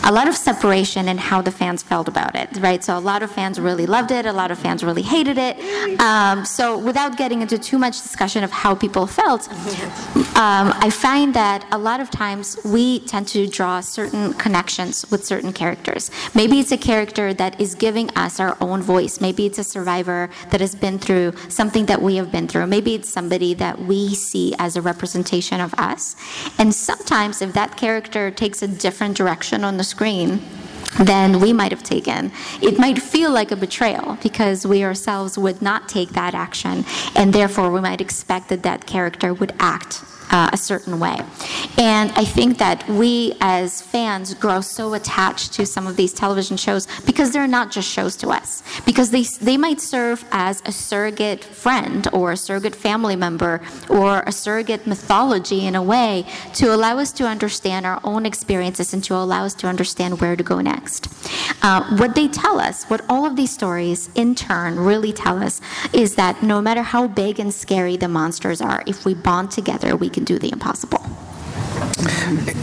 a lot of separation in how the fans felt about it, right? So a lot of fans really loved it, a lot of fans really hated it. Um, so without getting into too much discussion of how people felt, um, I find that a lot of times we tend to draw certain connections with certain characters. Maybe it's a character that is giving us our own voice. Maybe it's a survivor that has been through something that we have been through. Maybe it's somebody that we see as a representation of us. And sometimes if that character takes a different direction on the screen than we might have taken. It might feel like a betrayal because we ourselves would not take that action, and therefore we might expect that that character would act uh, a certain way. And I think that we as fans grow so attached to some of these television shows because they're not just shows to us, because they, they might serve as a surrogate friend or a surrogate family member or a surrogate mythology in a way to allow us to understand our own experiences and to allow us to understand where to go next. Uh, what they tell us, what all of these stories in turn really tell us, is that no matter how big and scary the monsters are, if we bond together, we can can do the impossible.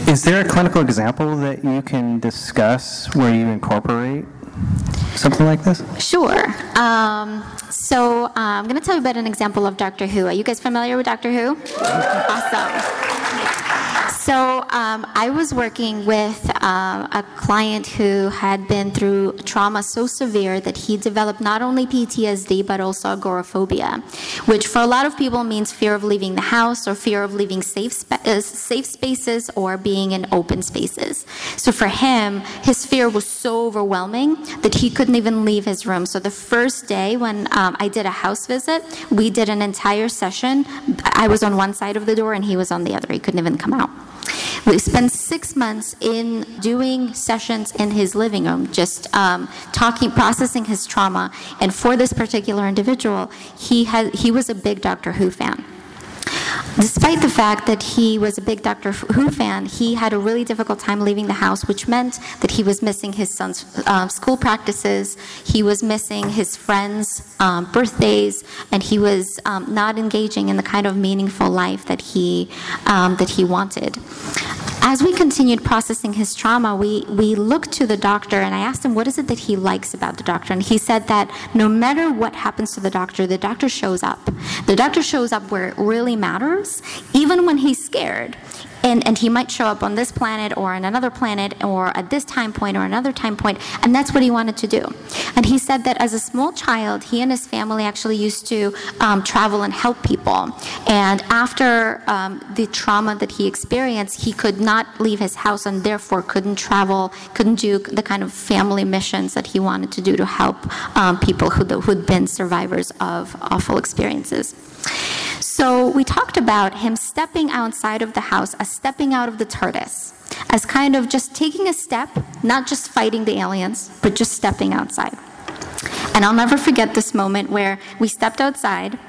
Is there a clinical example that you can discuss where you incorporate something like this? Sure. Um, so uh, I'm going to tell you about an example of Doctor Who. Are you guys familiar with Doctor Who? awesome. So um, I was working with uh, a client who had been through trauma so severe that he developed not only PTSD but also agoraphobia, which for a lot of people means fear of leaving the house or fear of leaving safe spa- uh, safe spaces or being in open spaces. So for him, his fear was so overwhelming that he couldn't even leave his room. So the first day when um, I did a house visit, we did an entire session. I was on one side of the door and he was on the other. He couldn't even come out. We spent six months in doing sessions in his living room, just um, talking, processing his trauma. And for this particular individual, he had he was a big Doctor Who fan. Despite the fact that he was a big Doctor Who fan, he had a really difficult time leaving the house, which meant that he was missing his son's uh, school practices, he was missing his friends' um, birthdays, and he was um, not engaging in the kind of meaningful life that he um, that he wanted as we continued processing his trauma, we, we looked to the doctor and I asked him, what is it that he likes about the doctor? And he said that no matter what happens to the doctor, the doctor shows up. The doctor shows up where it really matters, even when he's scared. And, and he might show up on this planet or on another planet or at this time point or another time point, and that's what he wanted to do. And he said that as a small child, he and his family actually used to um, travel and help people. And after um, the trauma that he experienced, he could not leave his house and therefore couldn't travel, couldn't do the kind of family missions that he wanted to do to help um, people who, who'd been survivors of awful experiences. So we talked about him stepping outside of the house as stepping out of the TARDIS, as kind of just taking a step, not just fighting the aliens, but just stepping outside. And I'll never forget this moment where we stepped outside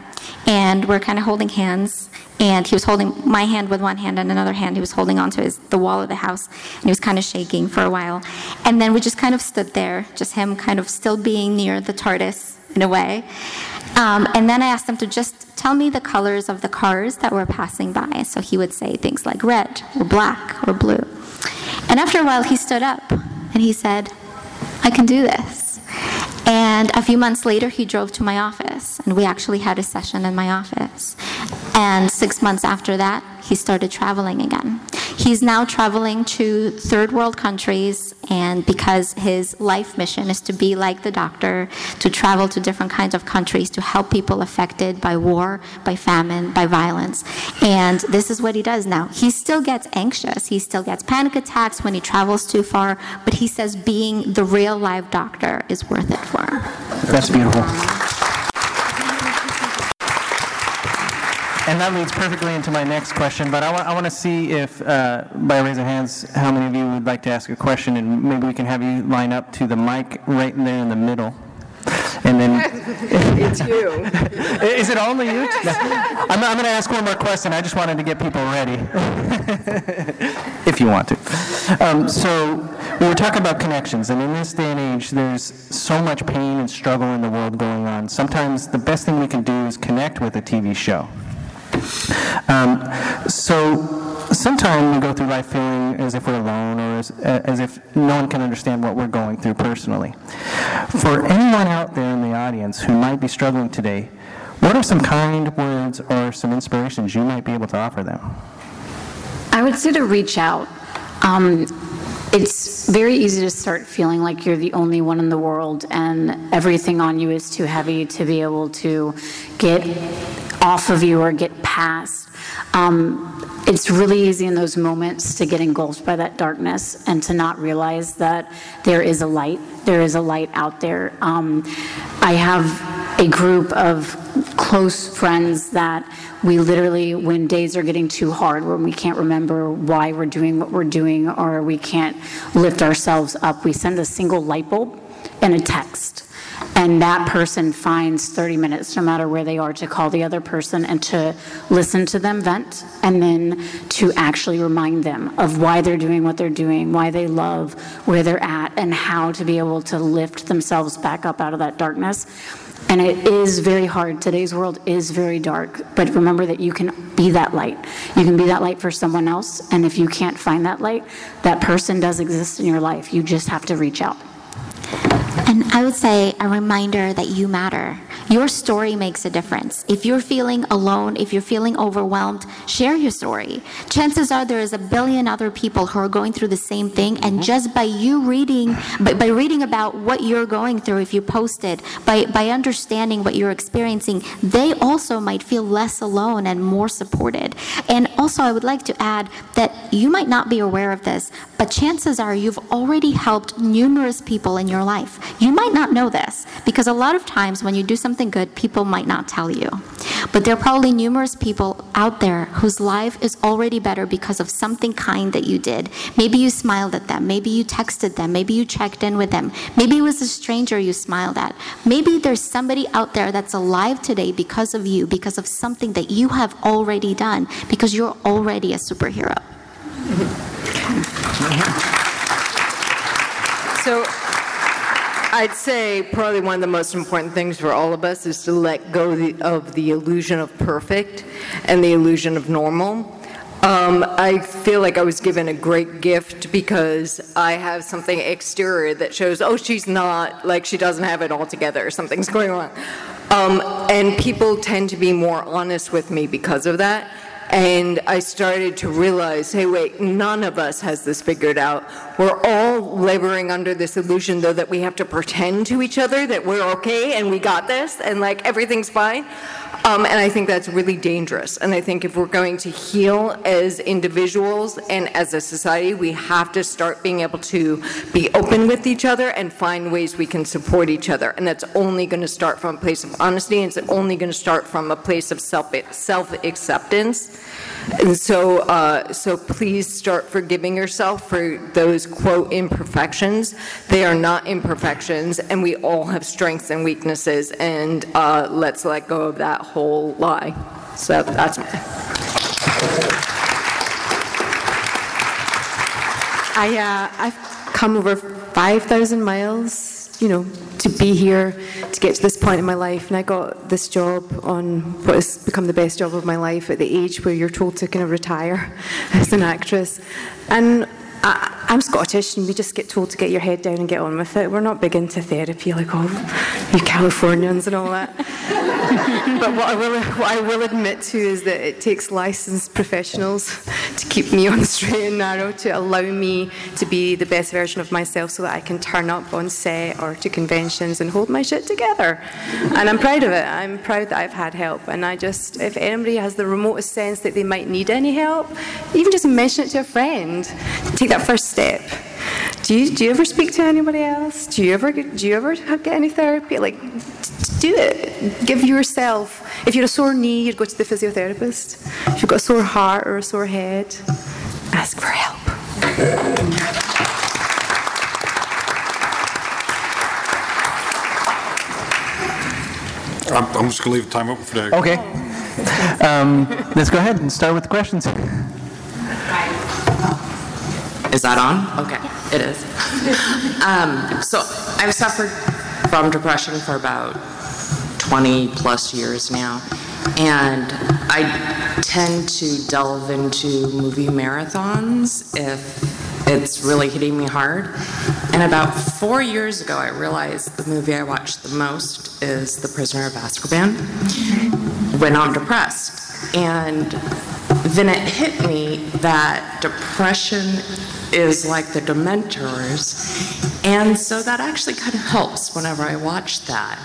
and we're kind of holding hands. And he was holding my hand with one hand and another hand. He was holding onto his, the wall of the house, and he was kind of shaking for a while. And then we just kind of stood there, just him kind of still being near the TARDIS in a way. Um, and then I asked him to just tell me the colors of the cars that were passing by. So he would say things like red or black or blue. And after a while, he stood up and he said, I can do this. And a few months later, he drove to my office, and we actually had a session in my office. And six months after that, he started traveling again. He's now traveling to third world countries, and because his life mission is to be like the doctor, to travel to different kinds of countries to help people affected by war, by famine, by violence. And this is what he does now. He still gets anxious, he still gets panic attacks when he travels too far, but he says being the real live doctor is worth it for him. That's beautiful. And that leads perfectly into my next question, but I want, I want to see if, uh, by raising hands, how many of you would like to ask a question, and maybe we can have you line up to the mic right in there in the middle. And then. (laughs) It's you. (laughs) Is it only you? (laughs) I'm, I'm going to ask one more question. I just wanted to get people ready. if you want to. Um, so, we were talking about connections, and in this day and age, there's so much pain and struggle in the world going on. Sometimes the best thing we can do is connect with a TV show. Um, so sometimes we go through life feeling as if we're alone or as, as if no one can understand what we're going through personally. For anyone out there in the audience who might be struggling today, what are some kind words or some inspirations you might be able to offer them? I would say to reach out. Um, it's very easy to start feeling like you're the only one in the world and everything on you is too heavy to be able to get off of you or get past. Um, it's really easy in those moments to get engulfed by that darkness and to not realize that there is a light. There is a light out there. Um, I have a group of close friends that we literally, when days are getting too hard, when we can't remember why we're doing what we're doing or we can't lift ourselves up, we send a single light bulb and a text and that person finds 30 minutes, no matter where they are, to call the other person and to listen to them vent, and then to actually remind them of why they're doing what they're doing, why they love where they're at, and how to be able to lift themselves back up out of that darkness. And it is very hard. Today's world is very dark. But remember that you can be that light. You can be that light for someone else. And if you can't find that light, that person does exist in your life. You just have to reach out. And I would say a reminder that you matter. Your story makes a difference. If you're feeling alone, if you're feeling overwhelmed, share your story. Chances are there is a billion other people who are going through the same thing, and mm-hmm. just by you reading, by, by reading about what you're going through, if you post it, by, by understanding what you're experiencing, they also might feel less alone and more supported. And also, I would like to add that you might not be aware of this, but chances are you've already helped numerous people in your life. You might not know this because a lot of times when you do something good, people might not tell you. But there are probably numerous people out there whose life is already better because of something kind that you did. Maybe you smiled at them. Maybe you texted them. Maybe you checked in with them. Maybe it was a stranger you smiled at. Maybe there's somebody out there that's alive today because of you, because of something that you have already done, because you're already a superhero. So I'd say probably one of the most important things for all of us is to let go of the illusion of perfect and the illusion of normal. Um, I feel like I was given a great gift because I have something exterior that shows, oh, she's not, like she doesn't have it all together, something's (laughs) going on. Um, and people tend to be more honest with me because of that. And I started to realize, hey, wait, none of us has this figured out. We're all laboring under this illusion, though, that we have to pretend to each other that we're okay and we got this and like everything's fine. Um, and I think that's really dangerous. And I think if we're going to heal as individuals and as a society, we have to start being able to be open with each other and find ways we can support each other. And that's only going to start from a place of honesty, and it's only going to start from a place of self self acceptance. And so, uh, so please start forgiving yourself for those quote imperfections. They are not imperfections, and we all have strengths and weaknesses. And uh, let's let go of that whole lie. So that's my. I, uh, I've come over 5,000 miles, you know, to be here, to get to this point in my life. And I got this job on what has become the best job of my life at the age where you're told to kind of retire (laughs) as an actress. And I, I'm Scottish, and we just get told to get your head down and get on with it. We're not big into therapy, like, oh, you Californians and all that. (laughs) but what I, will, what I will admit to is that it takes licensed professionals to keep me on the straight and narrow, to allow me to be the best version of myself so that I can turn up on set or to conventions and hold my shit together. And I'm proud of it. I'm proud that I've had help. And I just, if anybody has the remotest sense that they might need any help, even just mention it to a friend. Take that first step. Do you, do you ever speak to anybody else? Do you ever do you ever get any therapy? Like, do it. Give yourself. If you had a sore knee, you'd go to the physiotherapist. If you've got a sore heart or a sore head, ask for help. I'm, I'm just going to leave the time open for that. Okay. Um, let's go ahead and start with the questions. Is that on? Okay, it is. (laughs) Um, so I've suffered from depression for about 20 plus years now, and I tend to delve into movie marathons if it's really hitting me hard. And about four years ago, I realized the movie I watched the most is The Prisoner of Azkaban when I'm depressed. And then it hit me that depression is like the Dementors. And so that actually kind of helps whenever I watch that.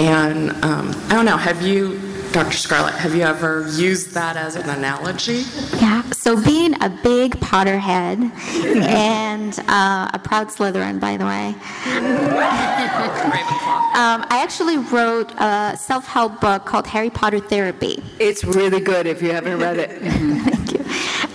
And um, I don't know, have you, Dr. Scarlet, have you ever used that as an analogy? Yeah, so being a big Potterhead and uh, a proud Slytherin, by the way, um, I actually wrote a self help book called Harry Potter Therapy. It's really good if you haven't read it. (laughs) Thank you.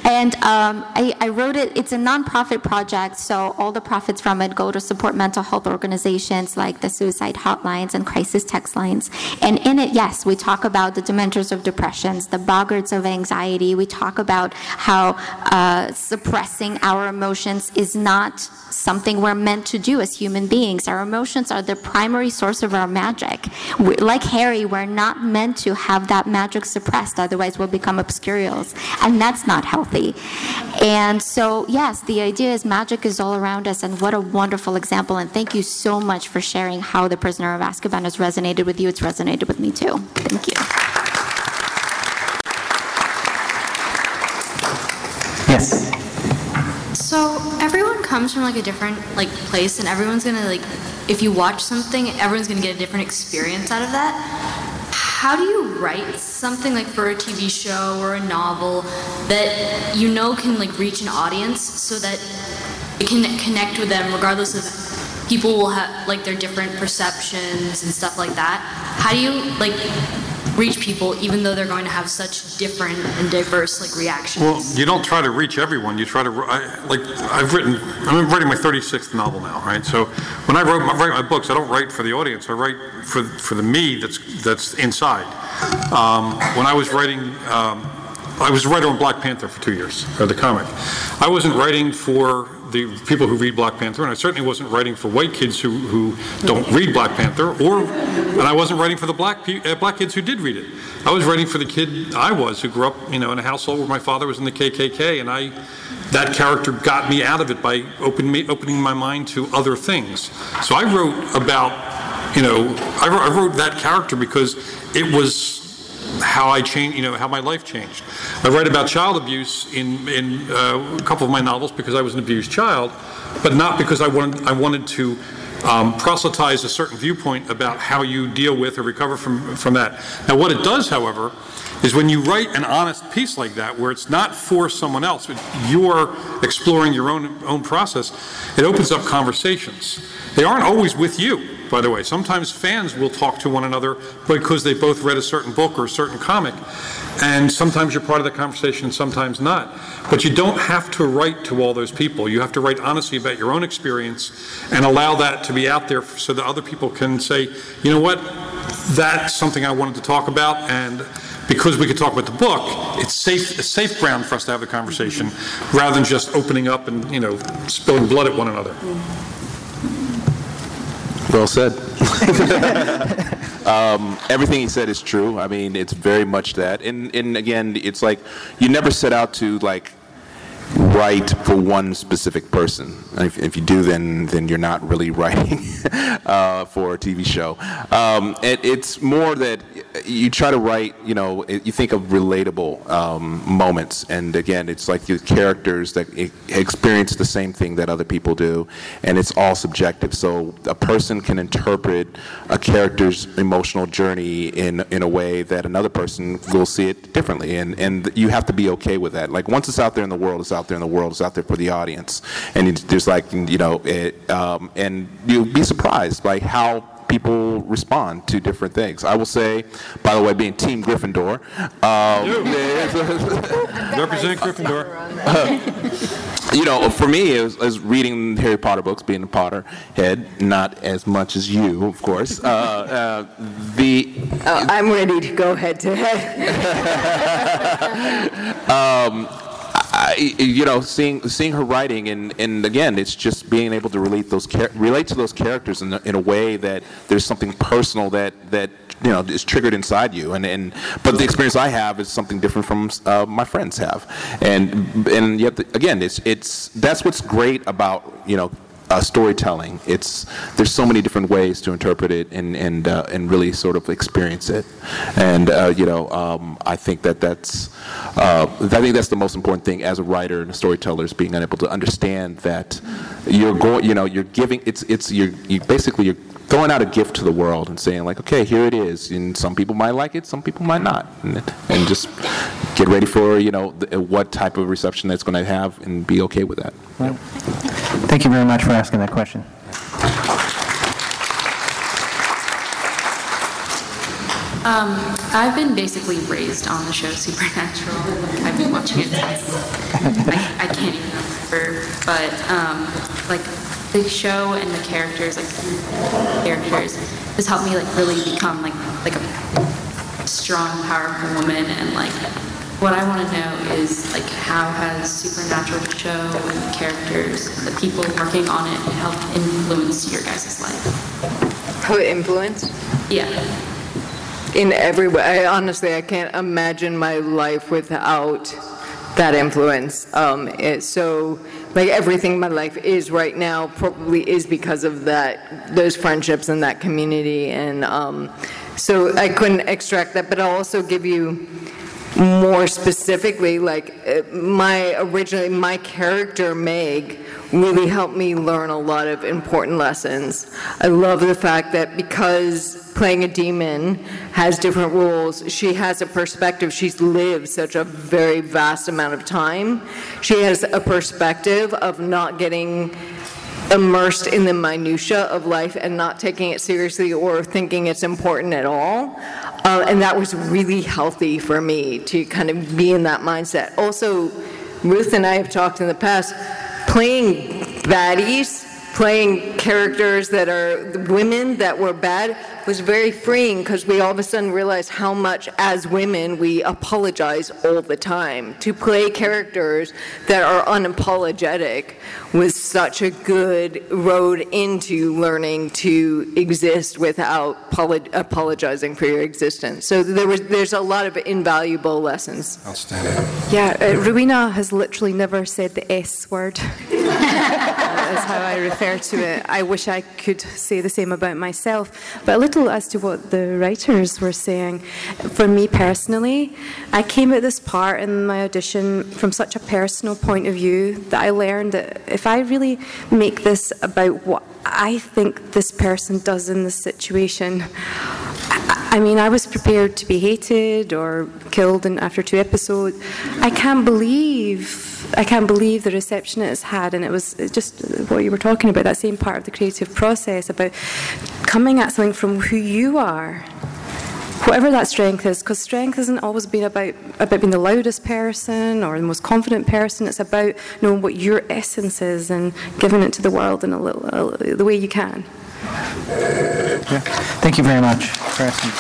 And um, I, I, wrote it, it's a nonprofit project, so all the profits from it go to support mental health organizations like the suicide hotlines and crisis text lines. And in it, yes, we talk about the dementors of depressions, the boggarts of anxiety. We talk about how uh, suppressing our emotions is not something we're meant to do as human beings. Our emotions are the primary source of our magic. We, like Harry, we're not meant to have that magic suppressed, otherwise, we'll become obscurials. And that's not healthy. And so, yes, the idea is magic is all around us, and what a wonderful example. And thank you so much for sharing how The Prisoner of Azkaban has resonated with you. It's resonated with me too. Thank you. Yes. So everyone comes from like a different like place, and everyone's gonna like, if you watch something, everyone's gonna get a different experience out of that. How do you write something like for a TV show or a novel that you know can like reach an audience so that it can connect with them regardless of people will have like their different perceptions and stuff like that? How do you like reach people even though they're going to have such different and diverse like reactions? Well, you don't try to reach everyone. You try to, I, like, I've written, I'm writing my 36th novel now, right? So when I wrote my, write my books, I don't write for the audience. I write for for the me that's that's inside. Um, when I was writing. Um, I was a writer on Black Panther for two years, or the comic. I wasn't writing for the people who read Black Panther, and I certainly wasn't writing for white kids who, who don't read Black Panther, or, and I wasn't writing for the black, pe- uh, black kids who did read it. I was writing for the kid I was, who grew up, you know, in a household where my father was in the KKK, and I, that character got me out of it by open opening my mind to other things. So I wrote about, you know, I wrote, I wrote that character because it was how I changed, you know, how my life changed. I write about child abuse in, in uh, a couple of my novels because I was an abused child, but not because I wanted, I wanted to um, proselytize a certain viewpoint about how you deal with or recover from, from that. Now, what it does, however, is when you write an honest piece like that, where it's not for someone else, but you're exploring your own, own process, it opens up conversations. They aren't always with you, by the way. Sometimes fans will talk to one another because they both read a certain book or a certain comic, and sometimes you're part of the conversation, sometimes not. But you don't have to write to all those people. You have to write honestly about your own experience and allow that to be out there so that other people can say, you know what, that's something I wanted to talk about, and because we could talk about the book, it's safe, a safe ground for us to have the conversation rather than just opening up and, you know, spilling blood at one another. Well said. (laughs) um, everything he said is true. I mean, it's very much that. And, and again, it's like you never set out to like write for one specific person. If, if you do, then then you're not really (laughs) writing uh, for a TV show. Um, it, it's more that you try to write. You know, you think of relatable um, moments, and again, it's like your characters that experience the same thing that other people do, and it's all subjective. So a person can interpret a character's emotional journey in in a way that another person will see it differently, and and you have to be okay with that. Like once it's out there in the world, it's out there in the world. It's out there for the audience, and there's like you know, it, um, and you'll be surprised by how people respond to different things. I will say, by the way, being Team Gryffindor, um, (laughs) represent Gryffindor. Uh, (laughs) you know, for me, as, as reading Harry Potter books, being a Potter head, not as much as you, of course. Uh, uh, the oh, I'm ready to go head to head. (laughs) um, I, you know, seeing seeing her writing, and, and again, it's just being able to relate those relate to those characters in, in a way that there's something personal that that you know is triggered inside you, and, and but the experience I have is something different from uh, my friends have, and and yet the, again, it's it's that's what's great about you know uh, storytelling. It's there's so many different ways to interpret it and and uh, and really sort of experience it. And uh, you know, um, I think that that's uh, I think that's the most important thing as a writer and a storyteller is being able to understand that you're going. You know, you're giving. It's it's you're you basically you're throwing out a gift to the world and saying like, okay, here it is, and some people might like it, some people might not, and, and just get ready for you know the, what type of reception that's going to have, and be okay with that. Thank you very much for asking that question. Um, I've been basically raised on the show Supernatural. I've been watching it since I, I can't even remember, but um, like the show and the characters, like characters, has helped me like really become like like a strong, powerful woman. And like what I want to know is like how has Supernatural show and the characters, the people working on it, helped influence your guys' life? How it influenced? Yeah. In every way. I, honestly, I can't imagine my life without that influence. Um, it, so like everything in my life is right now probably is because of that those friendships and that community and um, so i couldn't extract that but i'll also give you more specifically like uh, my originally my character meg really helped me learn a lot of important lessons. I love the fact that because playing a demon has different rules, she has a perspective. She's lived such a very vast amount of time. She has a perspective of not getting immersed in the minutia of life and not taking it seriously or thinking it's important at all. Uh, and that was really healthy for me to kind of be in that mindset. Also, Ruth and I have talked in the past playing baddies, playing characters that are women that were bad was very freeing because we all of a sudden realized how much as women we apologize all the time. To play characters that are unapologetic was such a good road into learning to exist without apologizing for your existence. So there was there's a lot of invaluable lessons. Outstanding. Yeah, uh, Rowena has literally never said the S word. (laughs) That's how I refer to it. I wish I could say the same about myself. But a little as to what the writers were saying. For me personally, I came at this part in my audition from such a personal point of view that I learned that if I really make this about what I think this person does in this situation, I, mean, I was prepared to be hated or killed in, after two episodes. I can't believe I can't believe the reception it has had, and it was just what you were talking about that same part of the creative process about coming at something from who you are, whatever that strength is. Because strength hasn't always been about about being the loudest person or the most confident person. It's about knowing what your essence is and giving it to the world in a little uh, the way you can. Yeah. Thank you very much for asking.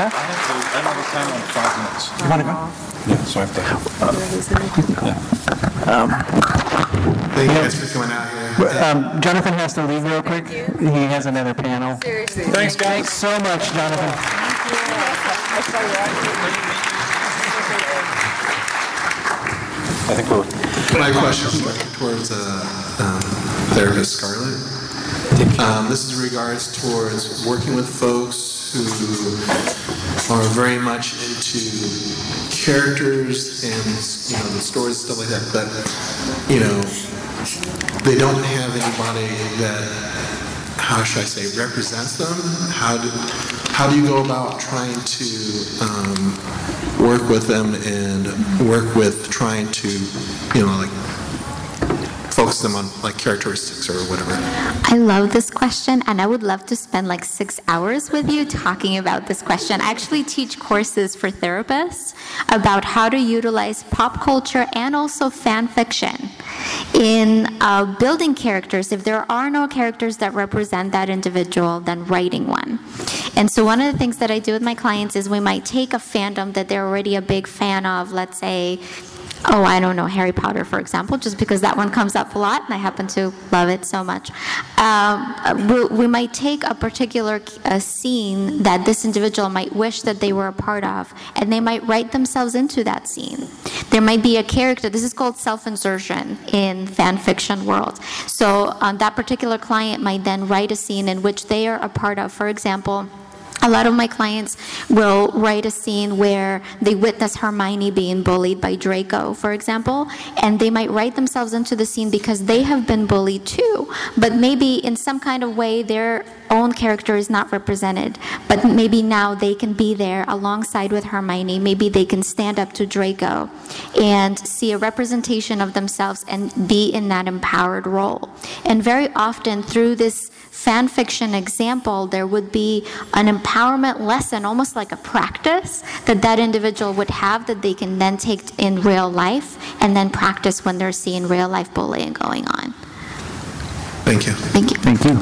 I have to, I have a time on five minutes. You want to go? Yeah, so I have to. Um, Thank you guys for coming out here. Um, Jonathan has to leave real quick. He has another panel. Thanks, guys. Thanks so much, Jonathan. I think we're. My question is towards uh, um, therapist Scarlet. Um, this is regards towards working with folks who are very much into characters and you know the stories stuff like that, but you know they don't have anybody that how should I say represents them. How do how do you go about trying to um, work with them and work with trying to you know like focus them on like characteristics or whatever. I love this question, and I would love to spend like six hours with you talking about this question. I actually teach courses for therapists about how to utilize pop culture and also fan fiction in uh, building characters. If there are no characters that represent that individual, then writing one. And so, one of the things that I do with my clients is we might take a fandom that they're already a big fan of, let's say, oh, I don't know, Harry Potter, for example, just because that one comes up a lot and I happen to love it so much. Um, we, we, might take a particular scene that this individual might wish that they were a part of, and they might write themselves into that scene. There might be a character, this is called self insertion in fan fiction world. So um, that particular client might then write a scene in which they are a part of, for example, a lot of my clients will write a scene where they witness Hermione being bullied by Draco, for example, and they might write themselves into the scene because they have been bullied too. But maybe in some kind of way their own character is not represented. But maybe now they can be there alongside with Hermione. Maybe they can stand up to Draco and see a representation of themselves and be in that empowered role. And very often through this fan fiction example, there would be an empowerment lesson, almost like a practice that that individual would have that they can then take in real life and then practice when they're seeing real life bullying going on. Thank you. Thank you. Thank you.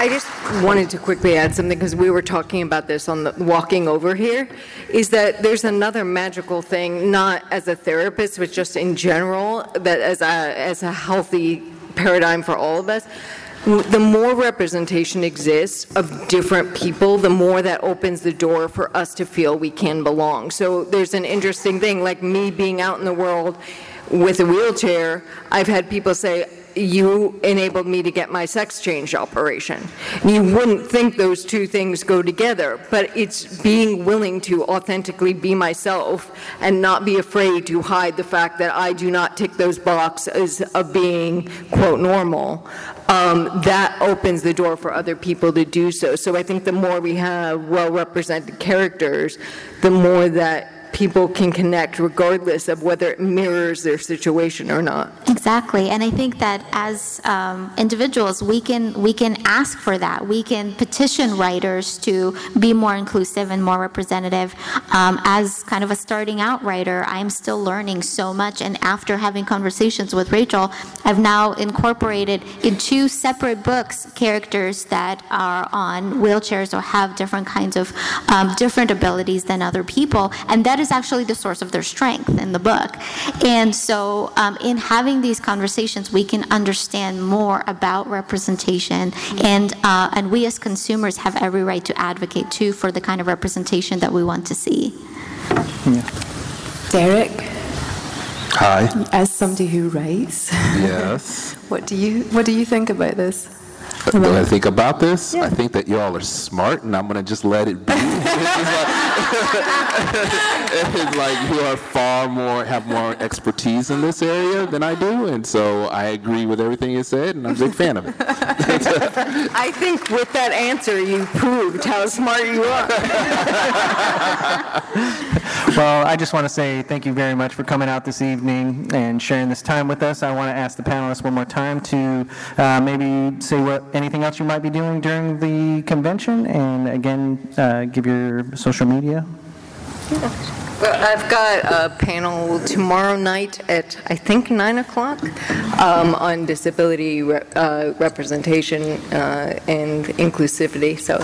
I just wanted to quickly add something because we were talking about this on the walking over here. Is that there's another magical thing, not as a therapist, but just in general, that as a as a healthy paradigm for all of us. The more representation exists of different people, the more that opens the door for us to feel we can belong. So there's an interesting thing, like me being out in the world with a wheelchair, I've had people say, you enabled me to get my sex change operation. You wouldn't think those two things go together, but it's being willing to authentically be myself and not be afraid to hide the fact that I do not tick those boxes of being, quote, normal. Um, that opens the door for other people to do so. So I think the more we have well represented characters, the more that people can connect regardless of whether it mirrors their situation or not. Exactly, and I think that as um, individuals, we can we can ask for that. We can petition writers to be more inclusive and more representative. Um, as kind of a starting out writer, I'm still learning so much, and after having conversations with Rachel, I've now incorporated in two separate books characters that are on wheelchairs or have different kinds of um, different abilities than other people, and that is actually the source of their strength in the book. And so, um, in having these conversations, we can understand more about representation, and uh, and we as consumers have every right to advocate too for the kind of representation that we want to see. Yeah. Deric, Hi. as somebody who writes, Yes. (laughs) what do you what do you think about this? What do I think about this? I think that y'all are smart, and I'm gonna just let it be. (laughs) (laughs) it's like you are far more have more expertise in this area than I do, and so I agree with everything you said, and I'm a big fan of it. (laughs) I think with that answer, you proved how smart you are. Well, I just want to say thank you very much for coming out this evening and sharing this time with us. I want to ask the panelists one more time to uh, maybe say what anything else you might be doing during the convention, and again, uh, give your social media. Well, I've got a panel tomorrow night at, I think, 9 o'clock um, on disability re- uh, representation uh, and inclusivity, so.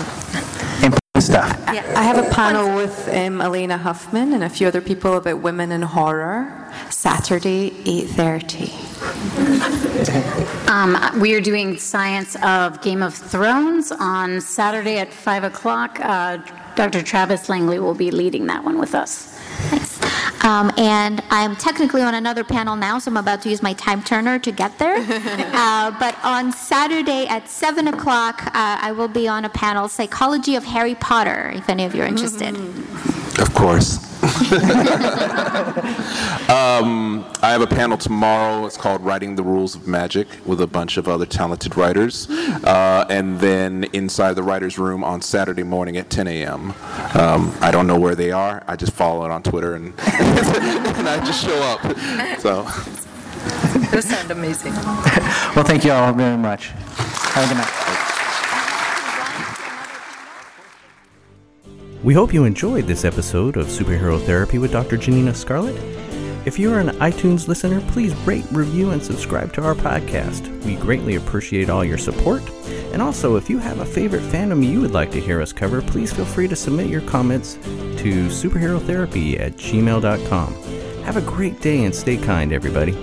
Stuff. I have a panel with um, Alaina Huffman and a few other people about women in horror. Saturday, 8:30. (laughs) Um, we are doing Science of Game of Thrones on Saturday at 5 o'clock. Uh, Dr. Travis Langley will be leading that one with us. Um, and I'm technically on another panel now, so I'm about to use my time turner to get there. (laughs) uh, but on Saturday at 7 o'clock, uh, I will be on a panel, Psychology of Harry Potter, if any of you are interested. Of course. Um, I have a panel tomorrow. It's called Writing the Rules of Magic with a bunch of other talented writers. Uh, and then inside the writer's room on Saturday morning at 10 a.m. Um, I don't know where they are. I just follow it on Twitter and, (laughs) and I just show up. So. Those sound amazing. Well, thank you all very much. Have a good night. We hope you enjoyed this episode of Superhero Therapy with Dr. Janina Scarlet. If you're an iTunes listener, please rate, review, and subscribe to our podcast. We greatly appreciate all your support. And also, if you have a favorite fandom you would like to hear us cover, please feel free to submit your comments to superherotherapy at gmail.com. Have a great day and stay kind, everybody.